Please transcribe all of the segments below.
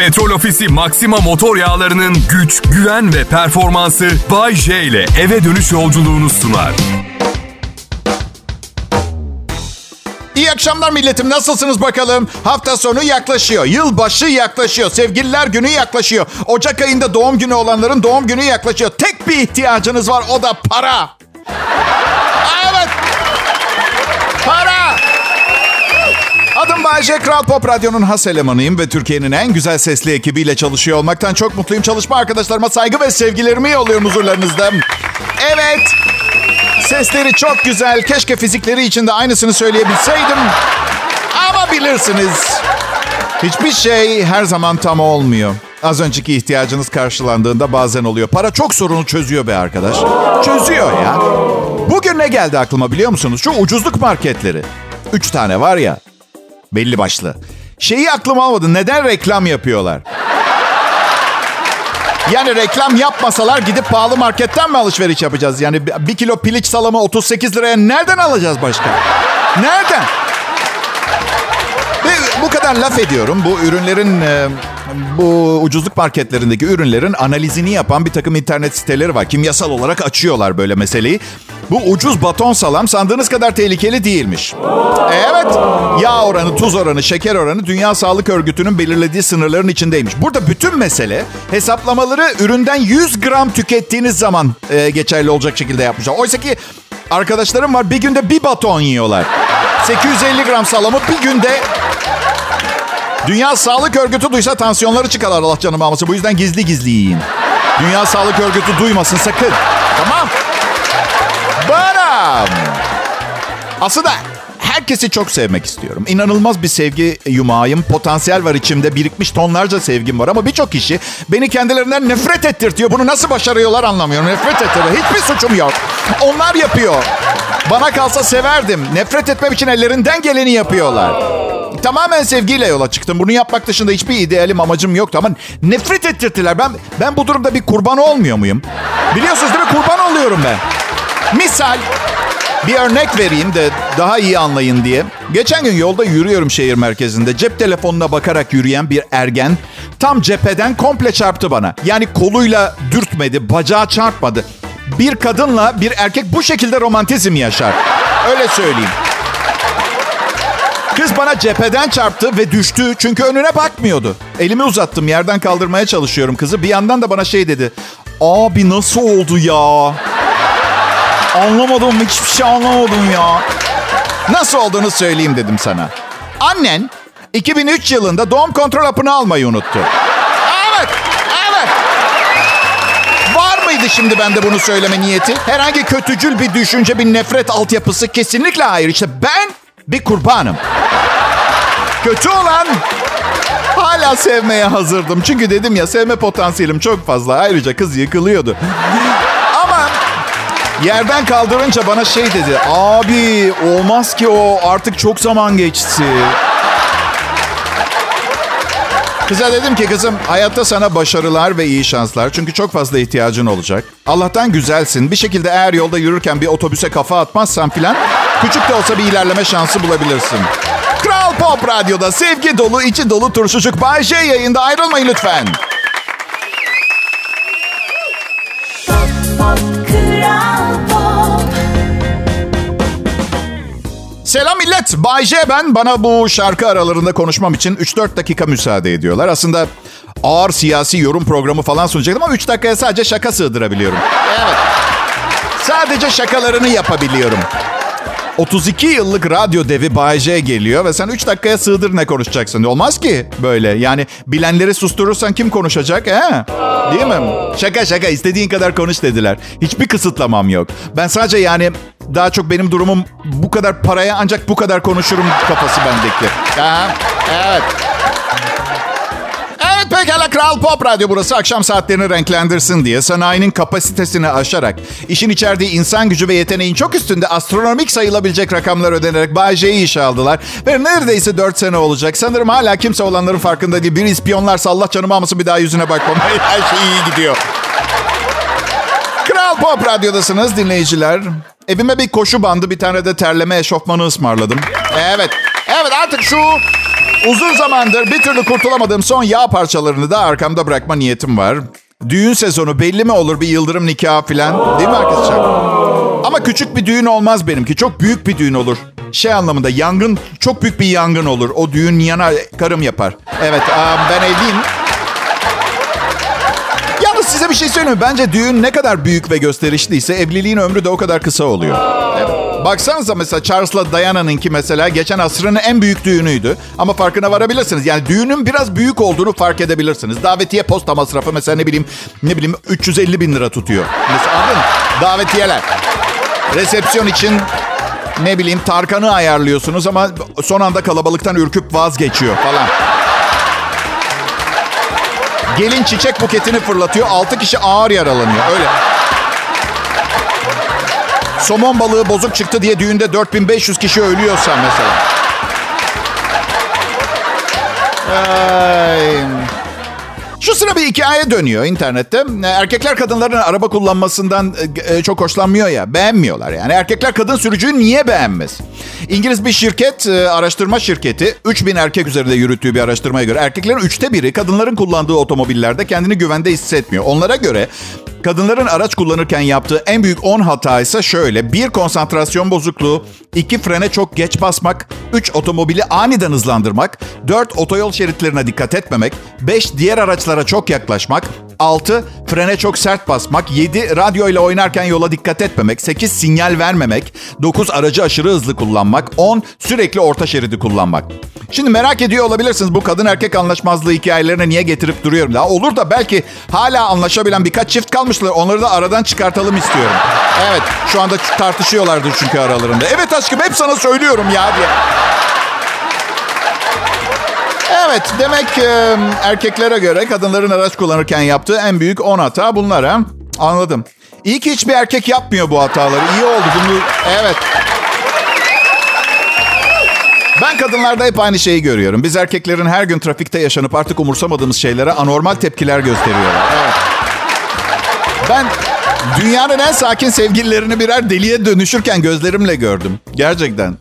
Petrol Ofisi Maxima motor yağlarının güç, güven ve performansı Bay J ile eve dönüş yolculuğunu sunar. İyi akşamlar milletim. Nasılsınız bakalım? Hafta sonu yaklaşıyor. Yılbaşı yaklaşıyor. Sevgililer günü yaklaşıyor. Ocak ayında doğum günü olanların doğum günü yaklaşıyor. Tek bir ihtiyacınız var o da para. Adım Bayece Kral Pop Radyo'nun has elemanıyım ve Türkiye'nin en güzel sesli ekibiyle çalışıyor olmaktan çok mutluyum. Çalışma arkadaşlarıma saygı ve sevgilerimi yolluyorum huzurlarınızda. Evet. Sesleri çok güzel. Keşke fizikleri için de aynısını söyleyebilseydim. Ama bilirsiniz. Hiçbir şey her zaman tam olmuyor. Az önceki ihtiyacınız karşılandığında bazen oluyor. Para çok sorunu çözüyor be arkadaş. Çözüyor ya. Bugün ne geldi aklıma biliyor musunuz? Şu ucuzluk marketleri. Üç tane var ya. Belli başlı. Şeyi aklıma almadı. Neden reklam yapıyorlar? Yani reklam yapmasalar gidip pahalı marketten mi alışveriş yapacağız? Yani bir kilo piliç salamı 38 liraya nereden alacağız başka? Nereden? Ve bu kadar laf ediyorum. Bu ürünlerin, bu ucuzluk marketlerindeki ürünlerin analizini yapan bir takım internet siteleri var. Kimyasal olarak açıyorlar böyle meseleyi. Bu ucuz baton salam sandığınız kadar tehlikeli değilmiş. Evet, yağ oranı, tuz oranı, şeker oranı Dünya Sağlık Örgütü'nün belirlediği sınırların içindeymiş. Burada bütün mesele hesaplamaları üründen 100 gram tükettiğiniz zaman e, geçerli olacak şekilde yapmışlar. Oysa ki arkadaşlarım var bir günde bir baton yiyorlar. 850 gram salamı bir günde Dünya Sağlık Örgütü duysa tansiyonları çıkar Allah canım almasın. Bu yüzden gizli gizli yiyin. Dünya Sağlık Örgütü duymasın sakın. Tamam. Bana. Aslında herkesi çok sevmek istiyorum. İnanılmaz bir sevgi yumağıyım. Potansiyel var içimde. Birikmiş tonlarca sevgim var. Ama birçok kişi beni kendilerinden nefret ettirtiyor. Bunu nasıl başarıyorlar anlamıyorum. Nefret ettiriyor. Hiçbir suçum yok. Onlar yapıyor. Bana kalsa severdim. Nefret etmem için ellerinden geleni yapıyorlar. Tamamen sevgiyle yola çıktım. Bunu yapmak dışında hiçbir idealim, amacım yoktu. Ama nefret ettirdiler. Ben, ben bu durumda bir kurban olmuyor muyum? Biliyorsunuz değil mi? Kurban oluyorum ben. Misal bir örnek vereyim de daha iyi anlayın diye. Geçen gün yolda yürüyorum şehir merkezinde. Cep telefonuna bakarak yürüyen bir ergen tam cepheden komple çarptı bana. Yani koluyla dürtmedi, bacağı çarpmadı. Bir kadınla bir erkek bu şekilde romantizm yaşar. Öyle söyleyeyim. Kız bana cepheden çarptı ve düştü çünkü önüne bakmıyordu. Elimi uzattım yerden kaldırmaya çalışıyorum kızı. Bir yandan da bana şey dedi. Abi nasıl oldu ya? Anlamadım hiçbir şey anlamadım ya. Nasıl olduğunu söyleyeyim dedim sana. Annen 2003 yılında doğum kontrol hapını almayı unuttu. Evet, evet. Var mıydı şimdi bende bunu söyleme niyeti? Herhangi kötücül bir düşünce, bir nefret altyapısı kesinlikle hayır. İşte ben bir kurbanım. Kötü olan hala sevmeye hazırdım. Çünkü dedim ya sevme potansiyelim çok fazla. Ayrıca kız yıkılıyordu. Ama yerden kaldırınca bana şey dedi. Abi olmaz ki o artık çok zaman geçti. Kıza dedim ki kızım hayatta sana başarılar ve iyi şanslar. Çünkü çok fazla ihtiyacın olacak. Allah'tan güzelsin. Bir şekilde eğer yolda yürürken bir otobüse kafa atmazsan filan küçük de olsa bir ilerleme şansı bulabilirsin. Kral Pop Radyo'da sevgi dolu, içi dolu turşucuk Bay J yayında ayrılmayın lütfen. Selam millet. Bay J ben. Bana bu şarkı aralarında konuşmam için 3-4 dakika müsaade ediyorlar. Aslında ağır siyasi yorum programı falan sunacaktım ama 3 dakikaya sadece şaka sığdırabiliyorum. Evet. Sadece şakalarını yapabiliyorum. 32 yıllık radyo devi Bay J geliyor ve sen 3 dakikaya sığdır ne konuşacaksın? Olmaz ki böyle. Yani bilenleri susturursan kim konuşacak? He? Değil mi? Şaka şaka istediğin kadar konuş dediler. Hiçbir kısıtlamam yok. Ben sadece yani daha çok benim durumum bu kadar paraya ancak bu kadar konuşurum kafası bendeki. Ha, evet. Kral Pop Radyo burası akşam saatlerini renklendirsin diye sanayinin kapasitesini aşarak işin içerdiği insan gücü ve yeteneğin çok üstünde astronomik sayılabilecek rakamlar ödenerek Bay J'yi işe aldılar. Ve neredeyse 4 sene olacak. Sanırım hala kimse olanların farkında değil. Bir ispiyonlarsa Allah canımı almasın bir daha yüzüne bakmam. Her şey iyi gidiyor. Kral Pop Radyo'dasınız dinleyiciler. Evime bir koşu bandı bir tane de terleme eşofmanı ısmarladım. Evet. Evet artık şu Uzun zamandır bir türlü kurtulamadığım son yağ parçalarını da arkamda bırakma niyetim var. Düğün sezonu belli mi olur bir yıldırım nikahı falan değil mi arkadaşlar? Ama küçük bir düğün olmaz benimki. Çok büyük bir düğün olur. Şey anlamında yangın, çok büyük bir yangın olur. O düğün yana karım yapar. Evet ben evliyim. Yalnız size bir şey söyleyeyim? Bence düğün ne kadar büyük ve gösterişliyse evliliğin ömrü de o kadar kısa oluyor. Evet. Baksanıza mesela Charles'la Diana'nınki mesela geçen asrın en büyük düğünüydü. Ama farkına varabilirsiniz. Yani düğünün biraz büyük olduğunu fark edebilirsiniz. Davetiye posta masrafı mesela ne bileyim ne bileyim 350 bin lira tutuyor. Mesela anladın Davetiyeler. Resepsiyon için ne bileyim Tarkan'ı ayarlıyorsunuz ama son anda kalabalıktan ürküp vazgeçiyor falan. Gelin çiçek buketini fırlatıyor. Altı kişi ağır yaralanıyor. Öyle. Somon balığı bozuk çıktı diye düğünde 4500 kişi ölüyorsa mesela. Ay. Şu sıra bir hikaye dönüyor internette. Erkekler kadınların araba kullanmasından e, çok hoşlanmıyor ya. Beğenmiyorlar yani. Erkekler kadın sürücüyü niye beğenmez? İngiliz bir şirket, e, araştırma şirketi 3000 erkek üzerinde yürüttüğü bir araştırmaya göre erkeklerin üçte biri kadınların kullandığı otomobillerde kendini güvende hissetmiyor. Onlara göre Kadınların araç kullanırken yaptığı en büyük 10 hata ise şöyle. 1. Konsantrasyon bozukluğu. 2. Frene çok geç basmak. 3. Otomobili aniden hızlandırmak. 4. Otoyol şeritlerine dikkat etmemek. 5. Diğer araçlara çok yaklaşmak. 6. Frene çok sert basmak. 7. Radyo ile oynarken yola dikkat etmemek. 8. Sinyal vermemek. 9. Aracı aşırı hızlı kullanmak. 10. Sürekli orta şeridi kullanmak. Şimdi merak ediyor olabilirsiniz bu kadın erkek anlaşmazlığı hikayelerine niye getirip duruyorum. Daha olur da belki hala anlaşabilen birkaç çift kalmışlar. Onları da aradan çıkartalım istiyorum. Evet şu anda tartışıyorlardır çünkü aralarında. Evet aşkım hep sana söylüyorum ya diye. Evet demek e, erkeklere göre kadınların araç kullanırken yaptığı en büyük 10 hata bunlar ha. Anladım. İyi ki hiçbir erkek yapmıyor bu hataları. İyi oldu bunu. Evet. Ben kadınlarda hep aynı şeyi görüyorum. Biz erkeklerin her gün trafikte yaşanıp artık umursamadığımız şeylere anormal tepkiler gösteriyorlar. Evet. Ben dünyanın en sakin sevgililerini birer deliye dönüşürken gözlerimle gördüm. Gerçekten.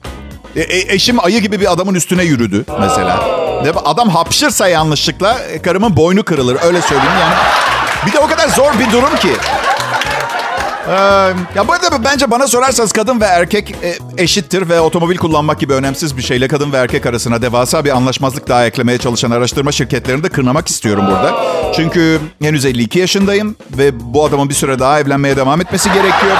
E, e, eşim ayı gibi bir adamın üstüne yürüdü mesela. Adam hapşırsa yanlışlıkla e, karımın boynu kırılır öyle söyleyeyim yani. Bir de o kadar zor bir durum ki. Ee, ya bu arada bence bana sorarsanız kadın ve erkek e, eşittir ve otomobil kullanmak gibi önemsiz bir şeyle kadın ve erkek arasına devasa bir anlaşmazlık daha eklemeye çalışan araştırma şirketlerini de kırnamak istiyorum burada. Çünkü henüz 52 yaşındayım ve bu adamın bir süre daha evlenmeye devam etmesi gerekiyor.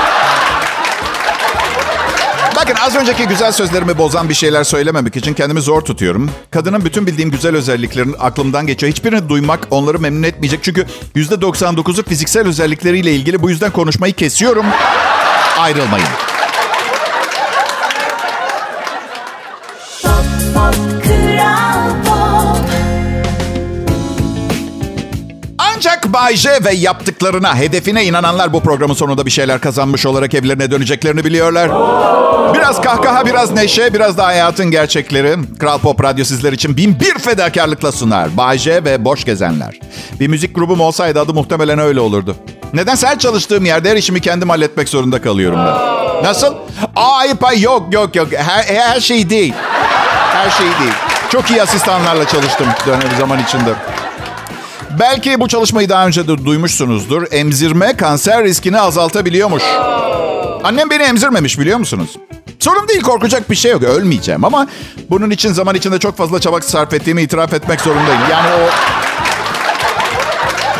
Bakın az önceki güzel sözlerimi bozan bir şeyler söylememek için kendimi zor tutuyorum. Kadının bütün bildiğim güzel özelliklerin aklımdan geçiyor. Hiçbirini duymak onları memnun etmeyecek. Çünkü %99'u fiziksel özellikleriyle ilgili. Bu yüzden konuşmayı kesiyorum. Ayrılmayın. J ve yaptıklarına, hedefine inananlar bu programın sonunda bir şeyler kazanmış olarak evlerine döneceklerini biliyorlar. Biraz kahkaha, biraz neşe, biraz da hayatın gerçekleri. Kral Pop Radyo sizler için bin bir fedakarlıkla sunar. Bay J ve Boş Gezenler. Bir müzik grubum olsaydı adı muhtemelen öyle olurdu. Nedense her çalıştığım yerde her işimi kendim halletmek zorunda kalıyorum ben. Nasıl? Ay yok yok yok. Her, her şey değil. Her şey değil. Çok iyi asistanlarla çalıştım dönem zaman içinde. Belki bu çalışmayı daha önce de duymuşsunuzdur. Emzirme kanser riskini azaltabiliyormuş. Annem beni emzirmemiş biliyor musunuz? Sorun değil korkacak bir şey yok. Ölmeyeceğim ama bunun için zaman içinde çok fazla çabuk sarf ettiğimi itiraf etmek zorundayım. Yani o...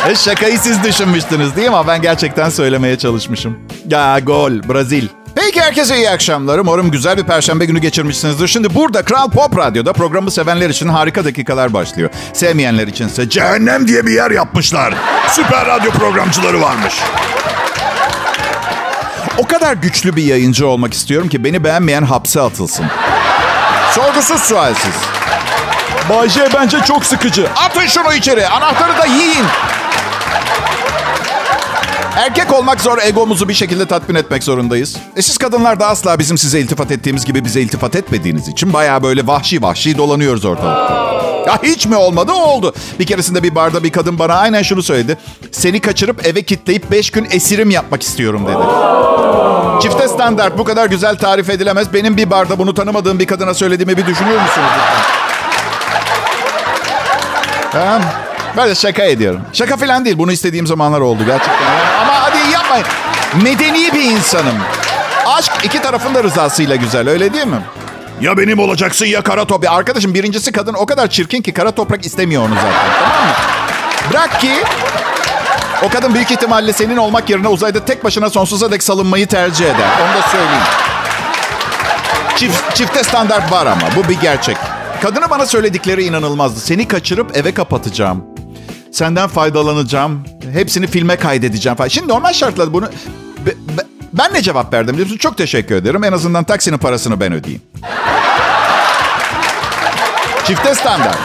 E, şakayı siz düşünmüştünüz değil mi? Ben gerçekten söylemeye çalışmışım. Ya gol, Brazil. Peki herkese iyi akşamlar. Umarım güzel bir perşembe günü geçirmişsinizdir. Şimdi burada Kral Pop Radyo'da programı sevenler için harika dakikalar başlıyor. Sevmeyenler içinse cehennem diye bir yer yapmışlar. Süper radyo programcıları varmış. O kadar güçlü bir yayıncı olmak istiyorum ki beni beğenmeyen hapse atılsın. Sorgusuz sualsiz. Bayce bence çok sıkıcı. Atın şunu içeri. Anahtarı da yiyin. Erkek olmak zor, egomuzu bir şekilde tatmin etmek zorundayız. E siz kadınlar da asla bizim size iltifat ettiğimiz gibi bize iltifat etmediğiniz için baya böyle vahşi vahşi dolanıyoruz ortalıkta. Ya hiç mi olmadı? Oldu. Bir keresinde bir barda bir kadın bana aynen şunu söyledi. Seni kaçırıp eve kitleyip beş gün esirim yapmak istiyorum dedi. Çifte standart bu kadar güzel tarif edilemez. Benim bir barda bunu tanımadığım bir kadına söylediğimi bir düşünüyor musunuz? Ha? Böyle şaka ediyorum. Şaka falan değil. Bunu istediğim zamanlar oldu gerçekten. Yapmayın. Medeni bir insanım. Aşk iki tarafın da rızasıyla güzel öyle değil mi? Ya benim olacaksın ya kara toprak. Arkadaşım birincisi kadın o kadar çirkin ki kara toprak istemiyor onu zaten. Tamam mı? Bırak ki o kadın büyük ihtimalle senin olmak yerine uzayda tek başına sonsuza dek salınmayı tercih eder. Onu da söyleyeyim. Çift, çifte standart var ama bu bir gerçek. Kadına bana söyledikleri inanılmazdı. Seni kaçırıp eve kapatacağım. Senden faydalanacağım. Hepsini filme kaydedeceğim falan. Şimdi normal şartlarda bunu... Be, be, ben ne cevap verdim biliyor musun? Çok teşekkür ederim. En azından taksinin parasını ben ödeyeyim. Çifte standart.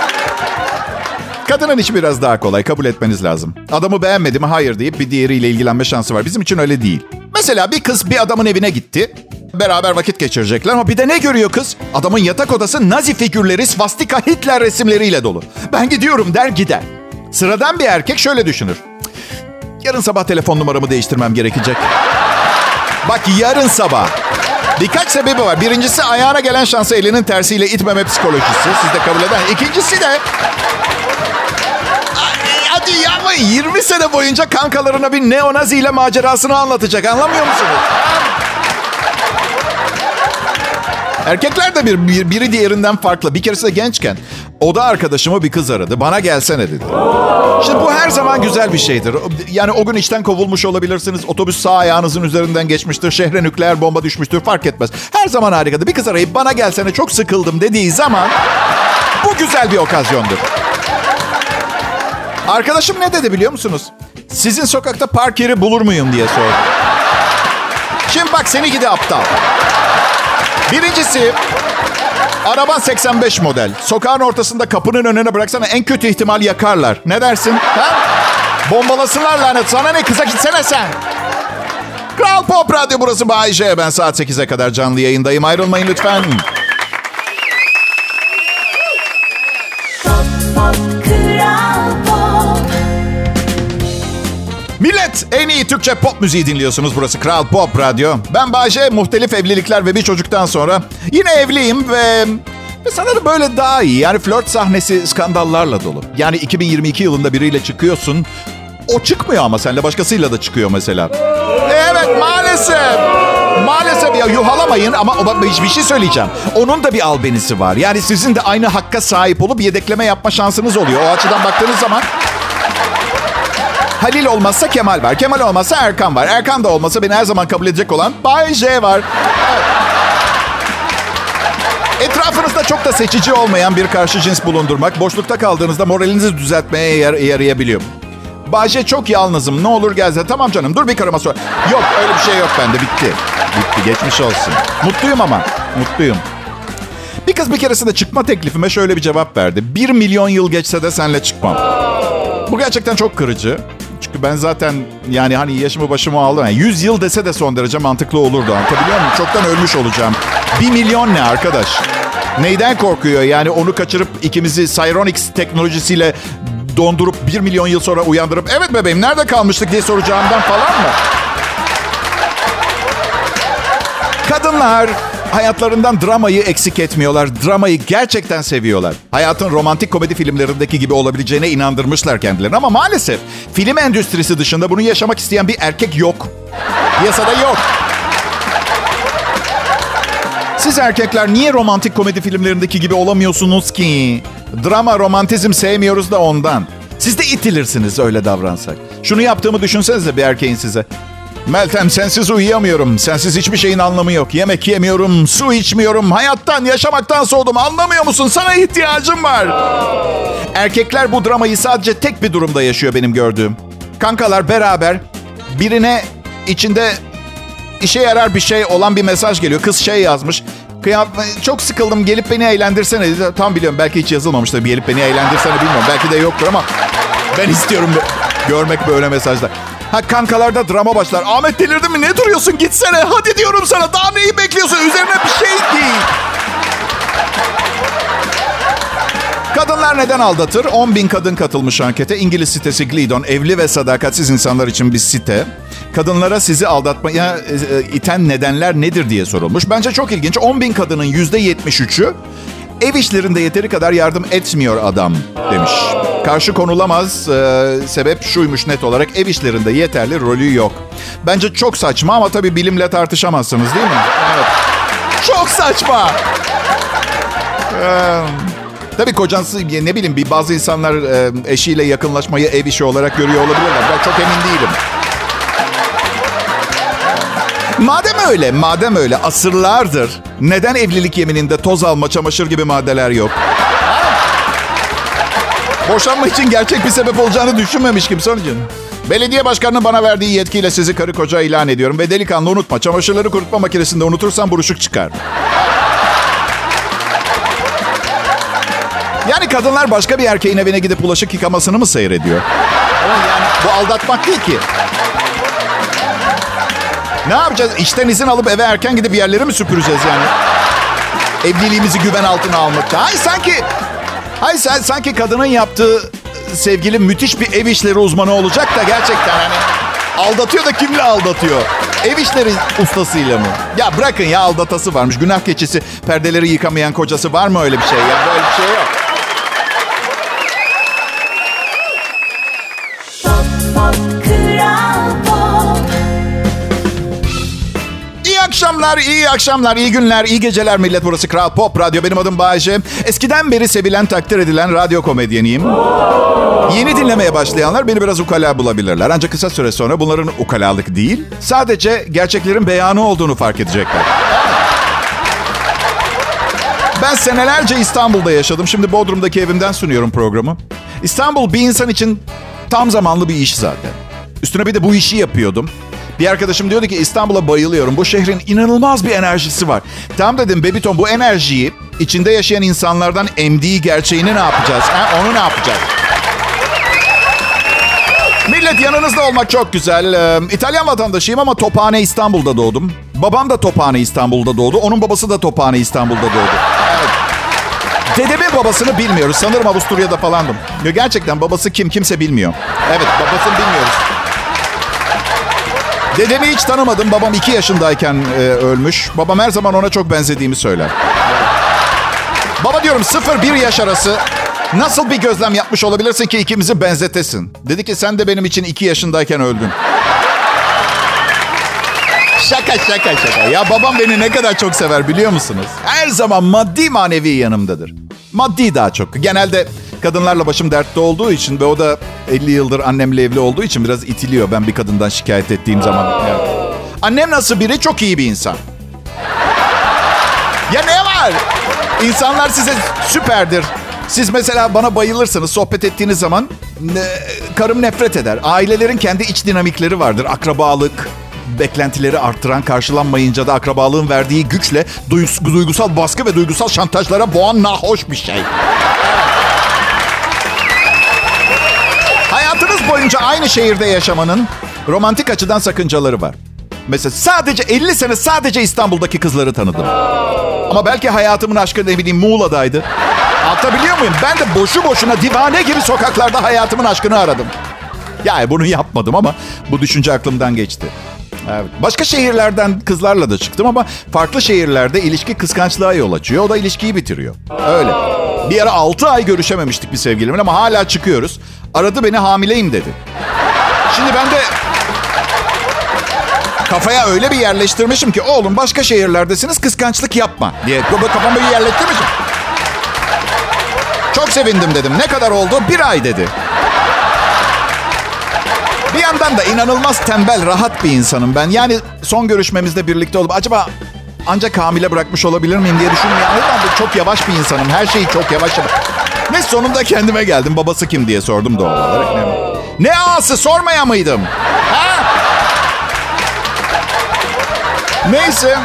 Kadının işi biraz daha kolay. Kabul etmeniz lazım. Adamı beğenmedi mi hayır deyip bir diğeriyle ilgilenme şansı var. Bizim için öyle değil. Mesela bir kız bir adamın evine gitti. Beraber vakit geçirecekler ama bir de ne görüyor kız? Adamın yatak odası nazi figürleri, svastika Hitler resimleriyle dolu. Ben gidiyorum der gider. Sıradan bir erkek şöyle düşünür. Yarın sabah telefon numaramı değiştirmem gerekecek. Bak yarın sabah. Birkaç sebebi var. Birincisi ayağına gelen şansı elinin tersiyle itmeme psikolojisi. Siz de kabul eder. İkincisi de... Hadi yapmayın. 20 sene boyunca kankalarına bir neonazi ile macerasını anlatacak. Anlamıyor musunuz? Erkekler de bir, bir, biri diğerinden farklı. Bir keresinde gençken oda arkadaşıma bir kız aradı. Bana gelsene dedi. Şimdi bu her zaman güzel bir şeydir. Yani o gün işten kovulmuş olabilirsiniz. Otobüs sağ ayağınızın üzerinden geçmiştir. Şehre nükleer bomba düşmüştür. Fark etmez. Her zaman harikadır. Bir kız arayıp bana gelsene çok sıkıldım dediği zaman bu güzel bir okazyondur. Arkadaşım ne dedi biliyor musunuz? Sizin sokakta park yeri bulur muyum diye sordu. Şimdi bak seni gidi aptal. Birincisi araban 85 model. Sokağın ortasında kapının önüne bıraksana en kötü ihtimal yakarlar. Ne dersin? Ha? Bombalasınlar lanet. Sana ne kıza gitsene sen. Kral Pop Radyo burası Bay J. Ben saat 8'e kadar canlı yayındayım. Ayrılmayın lütfen. Millet en iyi Türkçe pop müziği dinliyorsunuz. Burası Kral Pop Radyo. Ben Bayce. Muhtelif evlilikler ve bir çocuktan sonra yine evliyim ve ve sanırım böyle daha iyi. Yani flört sahnesi skandallarla dolu. Yani 2022 yılında biriyle çıkıyorsun. O çıkmıyor ama seninle başkasıyla da çıkıyor mesela. Evet maalesef. Maalesef ya yuhalamayın ama bir şey söyleyeceğim. Onun da bir albenisi var. Yani sizin de aynı hakka sahip olup yedekleme yapma şansınız oluyor. O açıdan baktığınız zaman Halil olmazsa Kemal var. Kemal olmazsa Erkan var. Erkan da olmasa beni her zaman kabul edecek olan Bay J var. Etrafınızda çok da seçici olmayan bir karşı cins bulundurmak, boşlukta kaldığınızda moralinizi düzeltmeye yar- yarayabiliyor. Bahçe çok yalnızım. Ne olur gelse. Tamam canım dur bir karıma sor. Yok öyle bir şey yok bende. Bitti. Bitti. Geçmiş olsun. Mutluyum ama. Mutluyum. Bir kız bir keresinde çıkma teklifime şöyle bir cevap verdi. Bir milyon yıl geçse de senle çıkmam. Bu gerçekten çok kırıcı. Çünkü ben zaten yani hani yaşımı başımı aldım. Yani 100 yıl dese de son derece mantıklı olurdu. Anlatabiliyor muyum? Çoktan ölmüş olacağım. 1 milyon ne arkadaş? Neyden korkuyor? Yani onu kaçırıp ikimizi Cyronics teknolojisiyle dondurup 1 milyon yıl sonra uyandırıp evet bebeğim nerede kalmıştık diye soracağımdan falan mı? Kadınlar hayatlarından dramayı eksik etmiyorlar. Dramayı gerçekten seviyorlar. Hayatın romantik komedi filmlerindeki gibi olabileceğine inandırmışlar kendilerini. Ama maalesef film endüstrisi dışında bunu yaşamak isteyen bir erkek yok. Piyasada yok. Siz erkekler niye romantik komedi filmlerindeki gibi olamıyorsunuz ki? Drama, romantizm sevmiyoruz da ondan. Siz de itilirsiniz öyle davransak. Şunu yaptığımı düşünsenize bir erkeğin size. Meltem sensiz uyuyamıyorum. Sensiz hiçbir şeyin anlamı yok. Yemek yemiyorum, su içmiyorum. Hayattan, yaşamaktan soğudum. Anlamıyor musun? Sana ihtiyacım var. Erkekler bu dramayı sadece tek bir durumda yaşıyor benim gördüğüm. Kankalar beraber birine içinde işe yarar bir şey olan bir mesaj geliyor. Kız şey yazmış. Kıyam, çok sıkıldım gelip beni eğlendirsene. Tam biliyorum belki hiç yazılmamıştır. Bir gelip beni eğlendirsene bilmiyorum. Belki de yoktur ama ben istiyorum görmek böyle mesajlar. Ha kankalarda drama başlar. Ahmet delirdin mi? Ne duruyorsun? Gitsene. Hadi diyorum sana. Daha neyi bekliyorsun? Üzerine bir şey değil. Kadınlar neden aldatır? 10 bin kadın katılmış ankete. İngiliz sitesi Glidon. Evli ve sadakatsiz insanlar için bir site. Kadınlara sizi aldatmaya e, iten nedenler nedir diye sorulmuş. Bence çok ilginç. 10 bin kadının %73'ü ev işlerinde yeteri kadar yardım etmiyor adam demiş. Karşı konulamaz e, sebep şuymuş net olarak ev işlerinde yeterli rolü yok. Bence çok saçma ama tabii bilimle tartışamazsınız değil mi? Evet. Çok saçma. Ee, tabii kocası ne bileyim bir bazı insanlar e, eşiyle yakınlaşmayı ev işi olarak görüyor olabilirler. Ben çok emin değilim. Madem öyle, madem öyle asırlardır neden evlilik yemininde toz alma, çamaşır gibi maddeler yok? Boşanma için gerçek bir sebep olacağını düşünmemiş kim sonucun. Belediye başkanının bana verdiği yetkiyle sizi karı koca ilan ediyorum. Ve delikanlı unutma çamaşırları kurutma makinesinde unutursan buruşuk çıkar. Yani kadınlar başka bir erkeğin evine gidip bulaşık yıkamasını mı seyrediyor? Yani bu aldatmak değil ki. Ne yapacağız? İşten izin alıp eve erken gidip yerleri mi süpüreceğiz yani? Evliliğimizi güven altına almak. Hayır sanki... Hayır sanki kadının yaptığı sevgili müthiş bir ev işleri uzmanı olacak da gerçekten hani... Aldatıyor da kimle aldatıyor? Ev işleri ustasıyla mı? Ya bırakın ya aldatası varmış. Günah keçisi perdeleri yıkamayan kocası var mı öyle bir şey ya? Böyle bir şey yok. Akşamlar, iyi akşamlar, iyi günler, iyi geceler millet. Burası Kral Pop Radyo. Benim adım Bayece. Eskiden beri sevilen, takdir edilen radyo komedyeniyim. Yeni dinlemeye başlayanlar beni biraz ukala bulabilirler. Ancak kısa süre sonra bunların ukalalık değil, sadece gerçeklerin beyanı olduğunu fark edecekler. Ben senelerce İstanbul'da yaşadım. Şimdi Bodrum'daki evimden sunuyorum programı. İstanbul bir insan için tam zamanlı bir iş zaten. Üstüne bir de bu işi yapıyordum. Bir arkadaşım diyordu ki İstanbul'a bayılıyorum. Bu şehrin inanılmaz bir enerjisi var. Tam dedim Bebiton bu enerjiyi içinde yaşayan insanlardan emdiği gerçeğini ne yapacağız? Ha? Onu ne yapacağız? Millet yanınızda olmak çok güzel. Ee, İtalyan vatandaşıyım ama Tophane İstanbul'da doğdum. Babam da Tophane İstanbul'da doğdu. Onun babası da Tophane İstanbul'da doğdu. Evet. Dedemin babasını bilmiyoruz. Sanırım Avusturya'da falandım. Gerçekten babası kim kimse bilmiyor. Evet babasını bilmiyoruz. Dedemi hiç tanımadım. Babam iki yaşındayken e, ölmüş. Babam her zaman ona çok benzediğimi söyler. Baba diyorum 0-1 yaş arası nasıl bir gözlem yapmış olabilirsin ki ikimizi benzetesin? Dedi ki sen de benim için iki yaşındayken öldün. Şaka şaka şaka. Ya babam beni ne kadar çok sever biliyor musunuz? Her zaman maddi manevi yanımdadır. Maddi daha çok. Genelde kadınlarla başım dertte olduğu için ve o da 50 yıldır annemle evli olduğu için biraz itiliyor ben bir kadından şikayet ettiğim zaman. Ya. Annem nasıl biri? Çok iyi bir insan. Ya ne var? İnsanlar size süperdir. Siz mesela bana bayılırsınız sohbet ettiğiniz zaman ne, karım nefret eder. Ailelerin kendi iç dinamikleri vardır. Akrabalık, beklentileri arttıran karşılanmayınca da akrabalığın verdiği güçle duygusal baskı ve duygusal şantajlara boğan nahoş bir şey. Boyunca aynı şehirde yaşamanın romantik açıdan sakıncaları var. Mesela sadece 50 sene sadece İstanbul'daki kızları tanıdım. Ama belki hayatımın aşkı ne bileyim Muğla'daydı. Anlatabiliyor muyum? Ben de boşu boşuna divane gibi sokaklarda hayatımın aşkını aradım. Yani bunu yapmadım ama bu düşünce aklımdan geçti. Evet. Başka şehirlerden kızlarla da çıktım ama farklı şehirlerde ilişki kıskançlığa yol açıyor. O da ilişkiyi bitiriyor. Öyle. Bir ara 6 ay görüşememiştik bir sevgilimle ama hala çıkıyoruz. Aradı beni hamileyim dedi. Şimdi ben de kafaya öyle bir yerleştirmişim ki oğlum başka şehirlerdesiniz kıskançlık yapma diye kafama bir yerleştirmişim. Çok sevindim dedim. Ne kadar oldu? Bir ay dedi. Bir yandan da inanılmaz tembel, rahat bir insanım ben. Yani son görüşmemizde birlikte olup acaba ancak hamile bırakmış olabilir miyim diye düşündüm. Yani ben çok yavaş bir insanım. Her şeyi çok yavaş yavaş. Ne sonunda kendime geldim. Babası kim diye sordum doğal olarak. Ne, ne ağası sormaya mıydım? Ha? Neyse.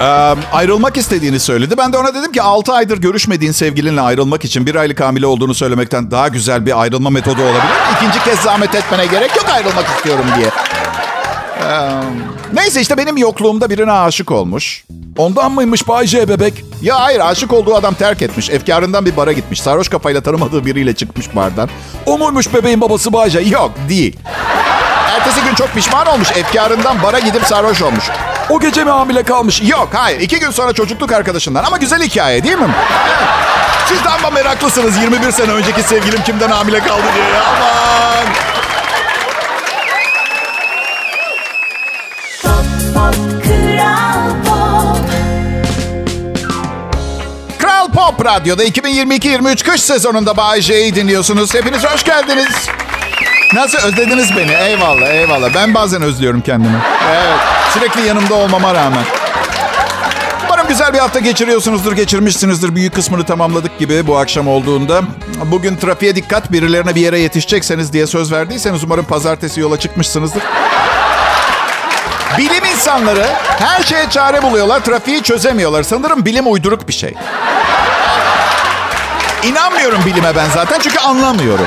Ee, ayrılmak istediğini söyledi. Ben de ona dedim ki 6 aydır görüşmediğin sevgilinle ayrılmak için bir aylık hamile olduğunu söylemekten daha güzel bir ayrılma metodu olabilir. İkinci kez zahmet etmene gerek yok ayrılmak istiyorum diye. Ee, neyse işte benim yokluğumda birine aşık olmuş. Ondan mıymış Bay J bebek? Ya hayır aşık olduğu adam terk etmiş. Efkarından bir bara gitmiş. Sarhoş kafayla tanımadığı biriyle çıkmış bardan. O muymuş bebeğin babası Bay J? Yok değil. Ertesi gün çok pişman olmuş. Efkarından bara gidip sarhoş olmuş. O gece mi hamile kalmış? Yok hayır. iki gün sonra çocukluk arkadaşından. Ama güzel hikaye değil mi? Siz de ama meraklısınız. 21 sene önceki sevgilim kimden hamile kaldı diye. Aman. Pop Radyo'da 2022-23 kış sezonunda Bay J'yi dinliyorsunuz. Hepiniz hoş geldiniz. Nasıl özlediniz beni? Eyvallah eyvallah. Ben bazen özlüyorum kendimi. Evet. Sürekli yanımda olmama rağmen. Umarım güzel bir hafta geçiriyorsunuzdur, geçirmişsinizdir. Büyük kısmını tamamladık gibi bu akşam olduğunda. Bugün trafiğe dikkat, birilerine bir yere yetişecekseniz diye söz verdiyseniz umarım pazartesi yola çıkmışsınızdır. Bilim insanları her şeye çare buluyorlar, trafiği çözemiyorlar. Sanırım bilim uyduruk bir şey. İnanmıyorum bilime ben zaten çünkü anlamıyorum.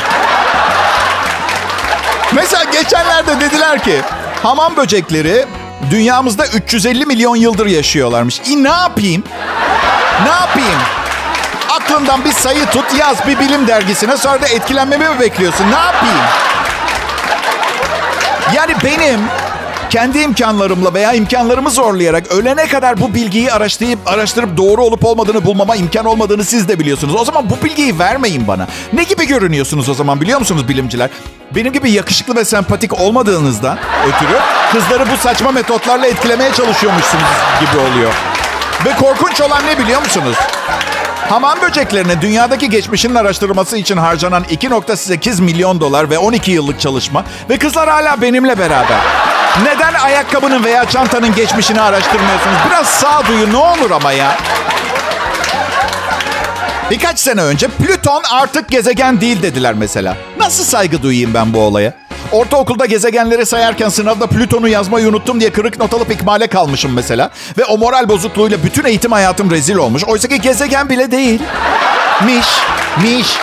Mesela geçenlerde dediler ki hamam böcekleri dünyamızda 350 milyon yıldır yaşıyorlarmış. İ ne yapayım? Ne yapayım? Aklından bir sayı tut yaz bir bilim dergisine sonra da etkilenmemi mi bekliyorsun? Ne yapayım? Yani benim kendi imkanlarımla veya imkanlarımı zorlayarak ölene kadar bu bilgiyi araştırıp araştırıp doğru olup olmadığını bulmama imkan olmadığını siz de biliyorsunuz. O zaman bu bilgiyi vermeyin bana. Ne gibi görünüyorsunuz o zaman biliyor musunuz bilimciler? Benim gibi yakışıklı ve sempatik olmadığınızdan ötürü kızları bu saçma metotlarla etkilemeye çalışıyormuşsunuz gibi oluyor. Ve korkunç olan ne biliyor musunuz? Hamam böceklerinin dünyadaki geçmişinin araştırılması için harcanan 2.8 milyon dolar ve 12 yıllık çalışma ve kızlar hala benimle beraber. Neden ayakkabının veya çantanın geçmişini araştırmıyorsunuz? Biraz sağduyu ne olur ama ya. Birkaç sene önce Plüton artık gezegen değil dediler mesela. Nasıl saygı duyayım ben bu olaya? Ortaokulda gezegenleri sayarken sınavda Plüton'u yazmayı unuttum diye kırık not alıp ikmale kalmışım mesela. Ve o moral bozukluğuyla bütün eğitim hayatım rezil olmuş. Oysa ki gezegen bile değil. Miş, miş.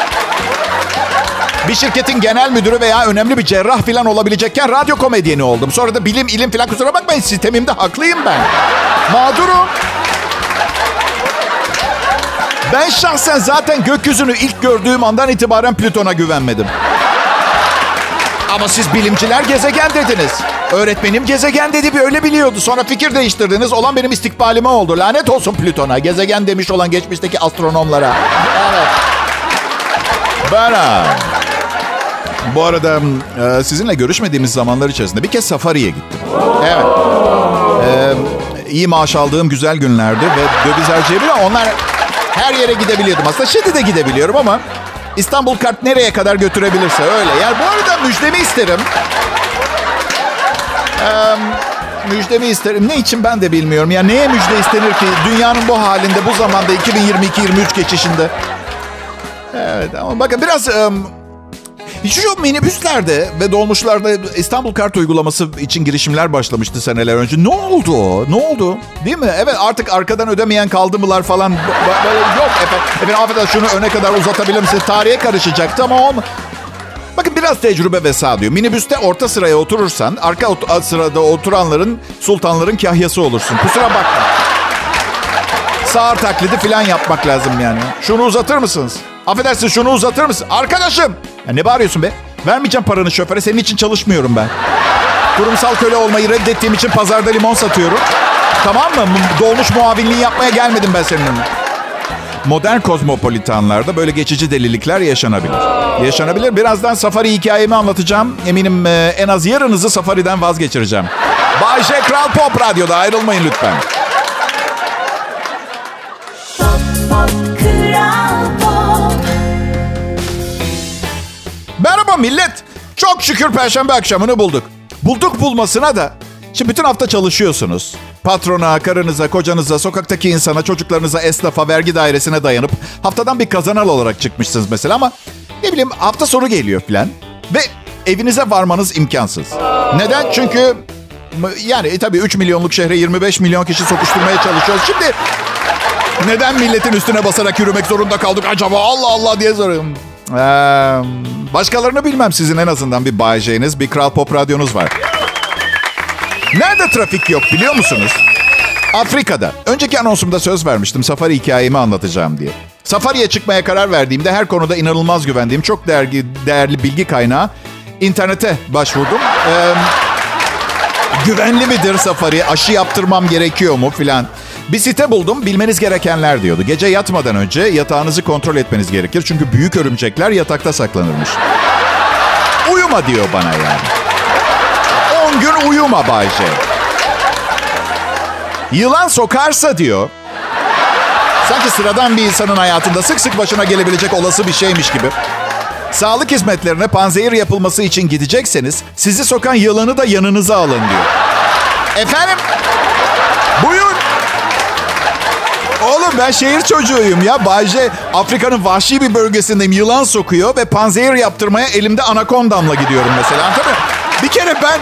Bir şirketin genel müdürü veya önemli bir cerrah falan olabilecekken radyo komedyeni oldum. Sonra da bilim, ilim falan kusura bakmayın sistemimde haklıyım ben. Mağdurum. Ben şahsen zaten gökyüzünü ilk gördüğüm andan itibaren Plüton'a güvenmedim. Ama siz bilimciler gezegen dediniz. Öğretmenim gezegen dedi bir öyle biliyordu. Sonra fikir değiştirdiniz. Olan benim istikbalime oldu. Lanet olsun Plüton'a. Gezegen demiş olan geçmişteki astronomlara. Evet. Ben bu arada e, sizinle görüşmediğimiz zamanlar içerisinde bir kez safariye gittim. Evet. Ee, iyi maaş aldığım güzel günlerdi ve döviz harcayabiliyorum. Onlar her yere gidebiliyordum. Aslında şimdi de gidebiliyorum ama İstanbul kart nereye kadar götürebilirse öyle. Yani bu arada müjdemi isterim. Ee, müjdemi isterim. Ne için ben de bilmiyorum. Ya neye müjde istenir ki dünyanın bu halinde, bu zamanda 2022-23 geçişinde? Evet ama bakın biraz... Um, şu minibüslerde ve dolmuşlarda İstanbul Kart uygulaması için girişimler başlamıştı seneler önce. Ne oldu o? Ne oldu? Değil mi? Evet artık arkadan ödemeyen kaldı mılar falan. Böyle yok efendim. Efendim affedersin şunu öne kadar uzatabilir misiniz? Tarihe karışacaktı ama olma. Bakın biraz tecrübe ve sağduyu. Minibüste orta sıraya oturursan arka ot- sırada oturanların sultanların kahyası olursun. Kusura bakma. Sağır taklidi falan yapmak lazım yani. Şunu uzatır mısınız? Affedersin şunu uzatır mısın? Arkadaşım. Ya ne bağırıyorsun be? Vermeyeceğim paranı şoföre. Senin için çalışmıyorum ben. Kurumsal köle olmayı reddettiğim için pazarda limon satıyorum. Tamam mı? Dolmuş muavinliği yapmaya gelmedim ben seninle. Modern kozmopolitanlarda böyle geçici delilikler yaşanabilir. Yaşanabilir. Birazdan safari hikayemi anlatacağım. Eminim e, en az yarınızı safariden vazgeçireceğim. Bay J. Kral Pop Radyo'da ayrılmayın lütfen. Merhaba millet. Çok şükür perşembe akşamını bulduk. Bulduk bulmasına da. Şimdi bütün hafta çalışıyorsunuz. Patrona, karınıza, kocanıza, sokaktaki insana, çocuklarınıza, esnafa, vergi dairesine dayanıp haftadan bir kazanal olarak çıkmışsınız mesela ama ne bileyim hafta sonu geliyor filan ve evinize varmanız imkansız. Neden? Çünkü yani e, tabii 3 milyonluk şehre 25 milyon kişi sokuşturmaya çalışıyoruz. Şimdi neden milletin üstüne basarak yürümek zorunda kaldık acaba? Allah Allah diye soruyorum. Ee, başkalarını bilmem sizin en azından bir Bay J'niz, bir Kral Pop radyonuz var. Nerede trafik yok biliyor musunuz? Afrika'da. Önceki anonsumda söz vermiştim safari hikayemi anlatacağım diye. Safariye çıkmaya karar verdiğimde her konuda inanılmaz güvendiğim çok değerli, değerli bilgi kaynağı internete başvurdum. Ee, Güvenli midir safari? Aşı yaptırmam gerekiyor mu filan. Bir site buldum. Bilmeniz gerekenler diyordu. Gece yatmadan önce yatağınızı kontrol etmeniz gerekir. Çünkü büyük örümcekler yatakta saklanırmış. Uyuma diyor bana yani. 10 gün uyuma Bayce. Yılan sokarsa diyor. Sanki sıradan bir insanın hayatında sık sık başına gelebilecek olası bir şeymiş gibi. Sağlık hizmetlerine panzehir yapılması için gidecekseniz sizi sokan yılanı da yanınıza alın diyor. Efendim? Buyur. Oğlum ben şehir çocuğuyum ya. Bayce Afrika'nın vahşi bir bölgesindeyim. Yılan sokuyor ve panzehir yaptırmaya elimde anakondamla gidiyorum mesela. Tabii. Bir kere ben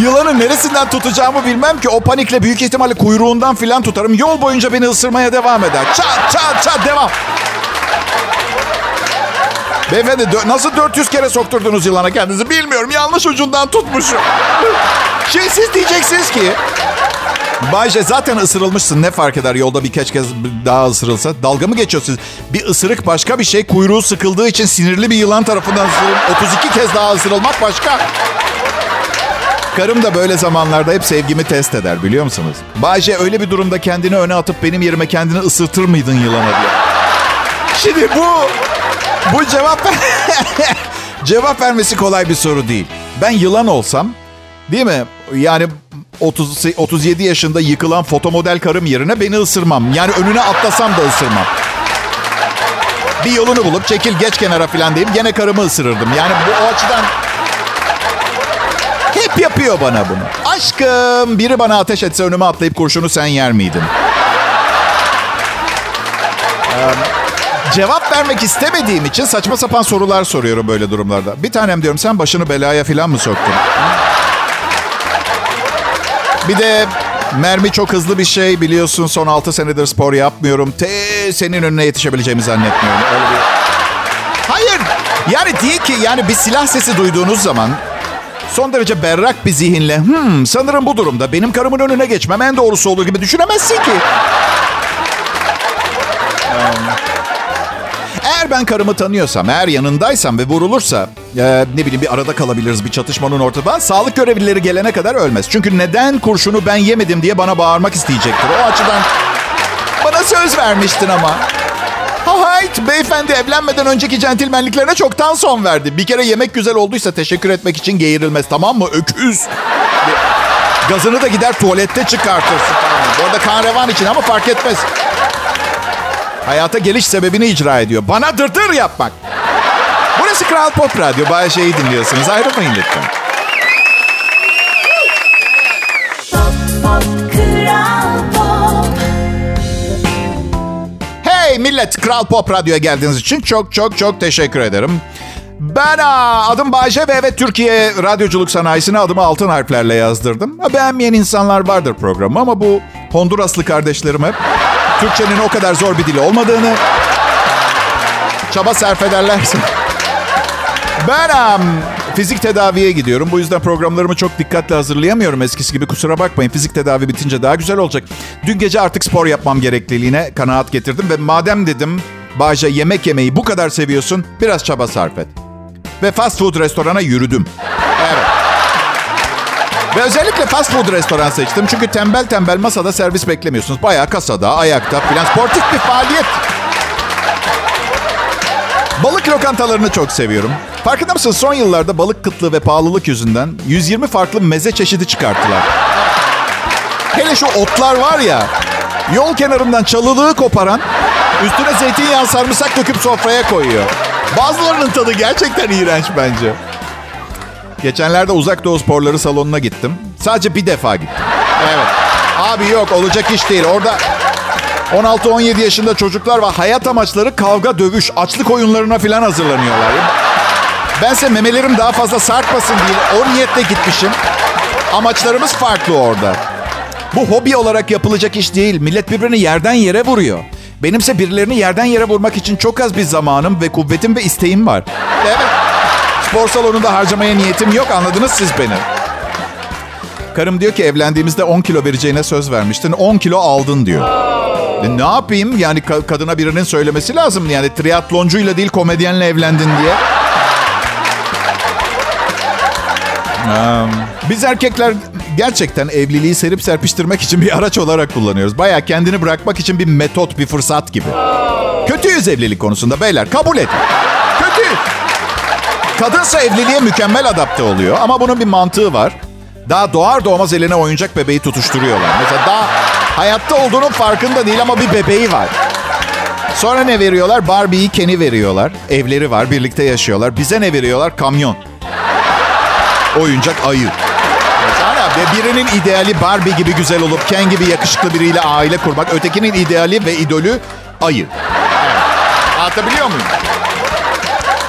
yılanı neresinden tutacağımı bilmem ki. O panikle büyük ihtimalle kuyruğundan filan tutarım. Yol boyunca beni ısırmaya devam eder. Çat çat çat devam. Beyefendi nasıl 400 kere sokturdunuz yılana kendinizi bilmiyorum. Yanlış ucundan tutmuşum. Şey siz diyeceksiniz ki... Bayce zaten ısırılmışsın ne fark eder yolda birkaç kez daha ısırılsa. Dalga mı geçiyorsunuz? Bir ısırık başka bir şey. Kuyruğu sıkıldığı için sinirli bir yılan tarafından ısırılıp 32 kez daha ısırılmak başka. Karım da böyle zamanlarda hep sevgimi test eder biliyor musunuz? Bayce öyle bir durumda kendini öne atıp benim yerime kendini ısırtır mıydın yılana diye. Şimdi bu bu cevap cevap vermesi kolay bir soru değil. Ben yılan olsam değil mi? Yani 30 37 yaşında yıkılan fotomodel karım yerine beni ısırmam. Yani önüne atlasam da ısırmam. Bir yolunu bulup çekil geç kenara falan deyip gene karımı ısırırdım. Yani bu o açıdan hep yapıyor bana bunu. Aşkım biri bana ateş etse önüme atlayıp kurşunu sen yer miydin? Cevap vermek istemediğim için saçma sapan sorular soruyorum böyle durumlarda. Bir tanem diyorum sen başını belaya falan mı soktun? Bir de mermi çok hızlı bir şey biliyorsun. Son 6 senedir spor yapmıyorum. Te senin önüne yetişebileceğimi zannetmiyorum. Öyle bir... Hayır. Yani değil ki yani bir silah sesi duyduğunuz zaman son derece berrak bir zihinle hmm, sanırım bu durumda benim karımın önüne geçmem en doğrusu olur gibi düşünemezsin ki. Eğer ben karımı tanıyorsam, eğer yanındaysam ve vurulursa e, ne bileyim bir arada kalabiliriz bir çatışmanın ortada. Sağlık görevlileri gelene kadar ölmez. Çünkü neden kurşunu ben yemedim diye bana bağırmak isteyecektir. O açıdan bana söz vermiştin ama. Hayt beyefendi evlenmeden önceki centilmenliklerine çoktan son verdi. Bir kere yemek güzel olduysa teşekkür etmek için geğirilmez tamam mı? Öküz. Gazını da gider tuvalette çıkartırsın. Bu arada kan revan için ama fark etmez. Hayata geliş sebebini icra ediyor. Bana dırdır yapmak. Burası Kral Pop Radyo. Bay şeyi dinliyorsunuz. Ayrılmayın lütfen. Pop, pop, Kral Pop. Hey millet Kral Pop Radyo'ya geldiğiniz için çok çok çok teşekkür ederim. Ben adım Bayce ve evet Türkiye radyoculuk sanayisine adımı altın harflerle yazdırdım. Beğenmeyen insanlar vardır programı ama bu Honduraslı kardeşlerim hep Türkçenin o kadar zor bir dil olmadığını çaba sarf ederlerse. Ben am, fizik tedaviye gidiyorum. Bu yüzden programlarımı çok dikkatli hazırlayamıyorum eskisi gibi. Kusura bakmayın. Fizik tedavi bitince daha güzel olacak. Dün gece artık spor yapmam gerekliliğine kanaat getirdim. Ve madem dedim Bağca yemek yemeyi bu kadar seviyorsun biraz çaba sarf et. Ve fast food restorana yürüdüm. Ve özellikle fast food restoran seçtim. Çünkü tembel tembel masada servis beklemiyorsunuz. Bayağı kasada, ayakta falan sportif bir faaliyet. Balık lokantalarını çok seviyorum. Farkında mısın? Son yıllarda balık kıtlığı ve pahalılık yüzünden 120 farklı meze çeşidi çıkarttılar. Hele şu otlar var ya, yol kenarından çalılığı koparan, üstüne zeytinyağı sarımsak döküp sofraya koyuyor. Bazılarının tadı gerçekten iğrenç bence. Geçenlerde uzak doğu sporları salonuna gittim. Sadece bir defa gittim. Evet. Abi yok olacak iş değil. Orada 16-17 yaşında çocuklar var. Hayat amaçları kavga, dövüş, açlık oyunlarına falan hazırlanıyorlar. Bense memelerim daha fazla sarkmasın diye o niyetle gitmişim. Amaçlarımız farklı orada. Bu hobi olarak yapılacak iş değil. Millet birbirini yerden yere vuruyor. Benimse birilerini yerden yere vurmak için çok az bir zamanım ve kuvvetim ve isteğim var. Evet. Spor salonunda harcamaya niyetim yok. Anladınız siz beni. Karım diyor ki evlendiğimizde 10 kilo vereceğine söz vermiştin. 10 kilo aldın diyor. E, ne yapayım? Yani ka- kadına birinin söylemesi lazım. Yani triatloncuyla değil komedyenle evlendin diye. Ee, biz erkekler gerçekten evliliği serip serpiştirmek için bir araç olarak kullanıyoruz. Baya kendini bırakmak için bir metot, bir fırsat gibi. Kötüyüz evlilik konusunda beyler. Kabul et. Kötü. Kadınsa evliliğe mükemmel adapte oluyor ama bunun bir mantığı var. Daha doğar doğmaz eline oyuncak bebeği tutuşturuyorlar. Mesela daha hayatta olduğunun farkında değil ama bir bebeği var. Sonra ne veriyorlar? Barbie'yi Ken'i veriyorlar. Evleri var, birlikte yaşıyorlar. Bize ne veriyorlar? Kamyon. Oyuncak ayı. Mesela ve birinin ideali Barbie gibi güzel olup Ken gibi yakışıklı biriyle aile kurmak. Ötekinin ideali ve idolü ayı. Anlatabiliyor muyum?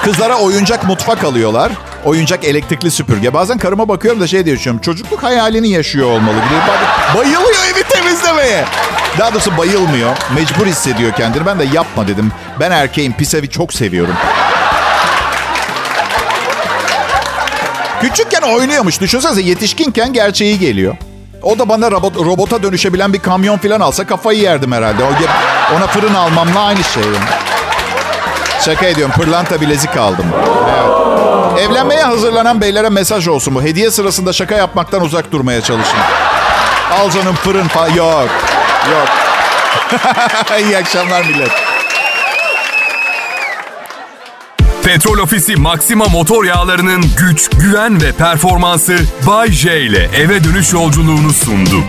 Kızlara oyuncak mutfak alıyorlar. Oyuncak elektrikli süpürge. Bazen karıma bakıyorum da şey diye düşünüyorum. Çocukluk hayalini yaşıyor olmalı. Bayılıyor evi temizlemeye. Daha doğrusu bayılmıyor. Mecbur hissediyor kendini. Ben de yapma dedim. Ben erkeğim. Pis evi çok seviyorum. Küçükken oynuyormuş. Düşünsenize yetişkinken gerçeği geliyor. O da bana robot, robota dönüşebilen bir kamyon falan alsa kafayı yerdim herhalde. Ona fırın almamla aynı şey. Yani. Şaka ediyorum. Pırlanta bilezik aldım. Evet. Evlenmeye hazırlanan beylere mesaj olsun bu. Hediye sırasında şaka yapmaktan uzak durmaya çalışın. Al canım fırın falan. Yok. Yok. İyi akşamlar millet. Petrol Ofisi Maxima motor yağlarının güç, güven ve performansı Bay J ile eve dönüş yolculuğunu sundu.